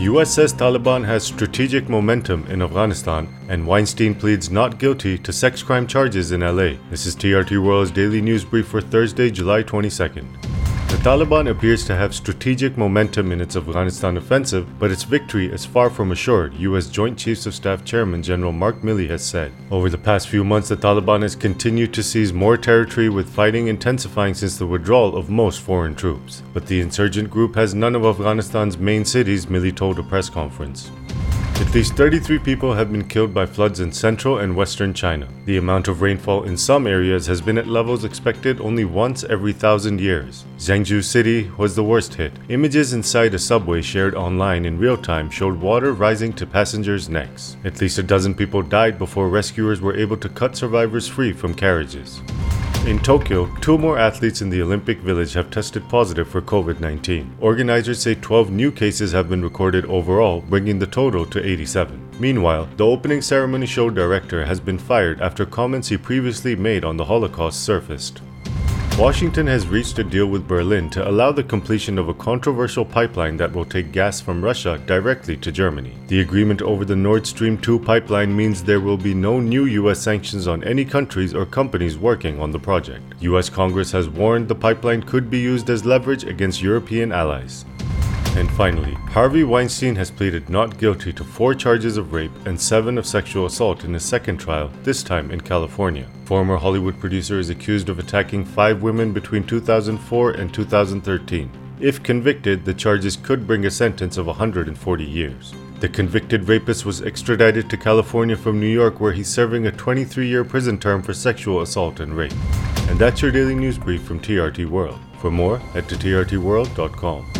US says Taliban has strategic momentum in Afghanistan, and Weinstein pleads not guilty to sex crime charges in LA. This is TRT World's daily news brief for Thursday, July 22nd. The Taliban appears to have strategic momentum in its Afghanistan offensive, but its victory is far from assured, U.S. Joint Chiefs of Staff Chairman General Mark Milley has said. Over the past few months, the Taliban has continued to seize more territory, with fighting intensifying since the withdrawal of most foreign troops. But the insurgent group has none of Afghanistan's main cities, Milley told a press conference. At least 33 people have been killed by floods in central and western China. The amount of rainfall in some areas has been at levels expected only once every thousand years. Zhengzhou City was the worst hit. Images inside a subway shared online in real time showed water rising to passengers' necks. At least a dozen people died before rescuers were able to cut survivors free from carriages. In Tokyo, two more athletes in the Olympic Village have tested positive for COVID 19. Organizers say 12 new cases have been recorded overall, bringing the total to 87. Meanwhile, the opening ceremony show director has been fired after comments he previously made on the Holocaust surfaced. Washington has reached a deal with Berlin to allow the completion of a controversial pipeline that will take gas from Russia directly to Germany. The agreement over the Nord Stream 2 pipeline means there will be no new US sanctions on any countries or companies working on the project. US Congress has warned the pipeline could be used as leverage against European allies. And finally, Harvey Weinstein has pleaded not guilty to four charges of rape and seven of sexual assault in his second trial, this time in California. Former Hollywood producer is accused of attacking five women between 2004 and 2013. If convicted, the charges could bring a sentence of 140 years. The convicted rapist was extradited to California from New York, where he's serving a 23 year prison term for sexual assault and rape. And that's your daily news brief from TRT World. For more, head to trtworld.com.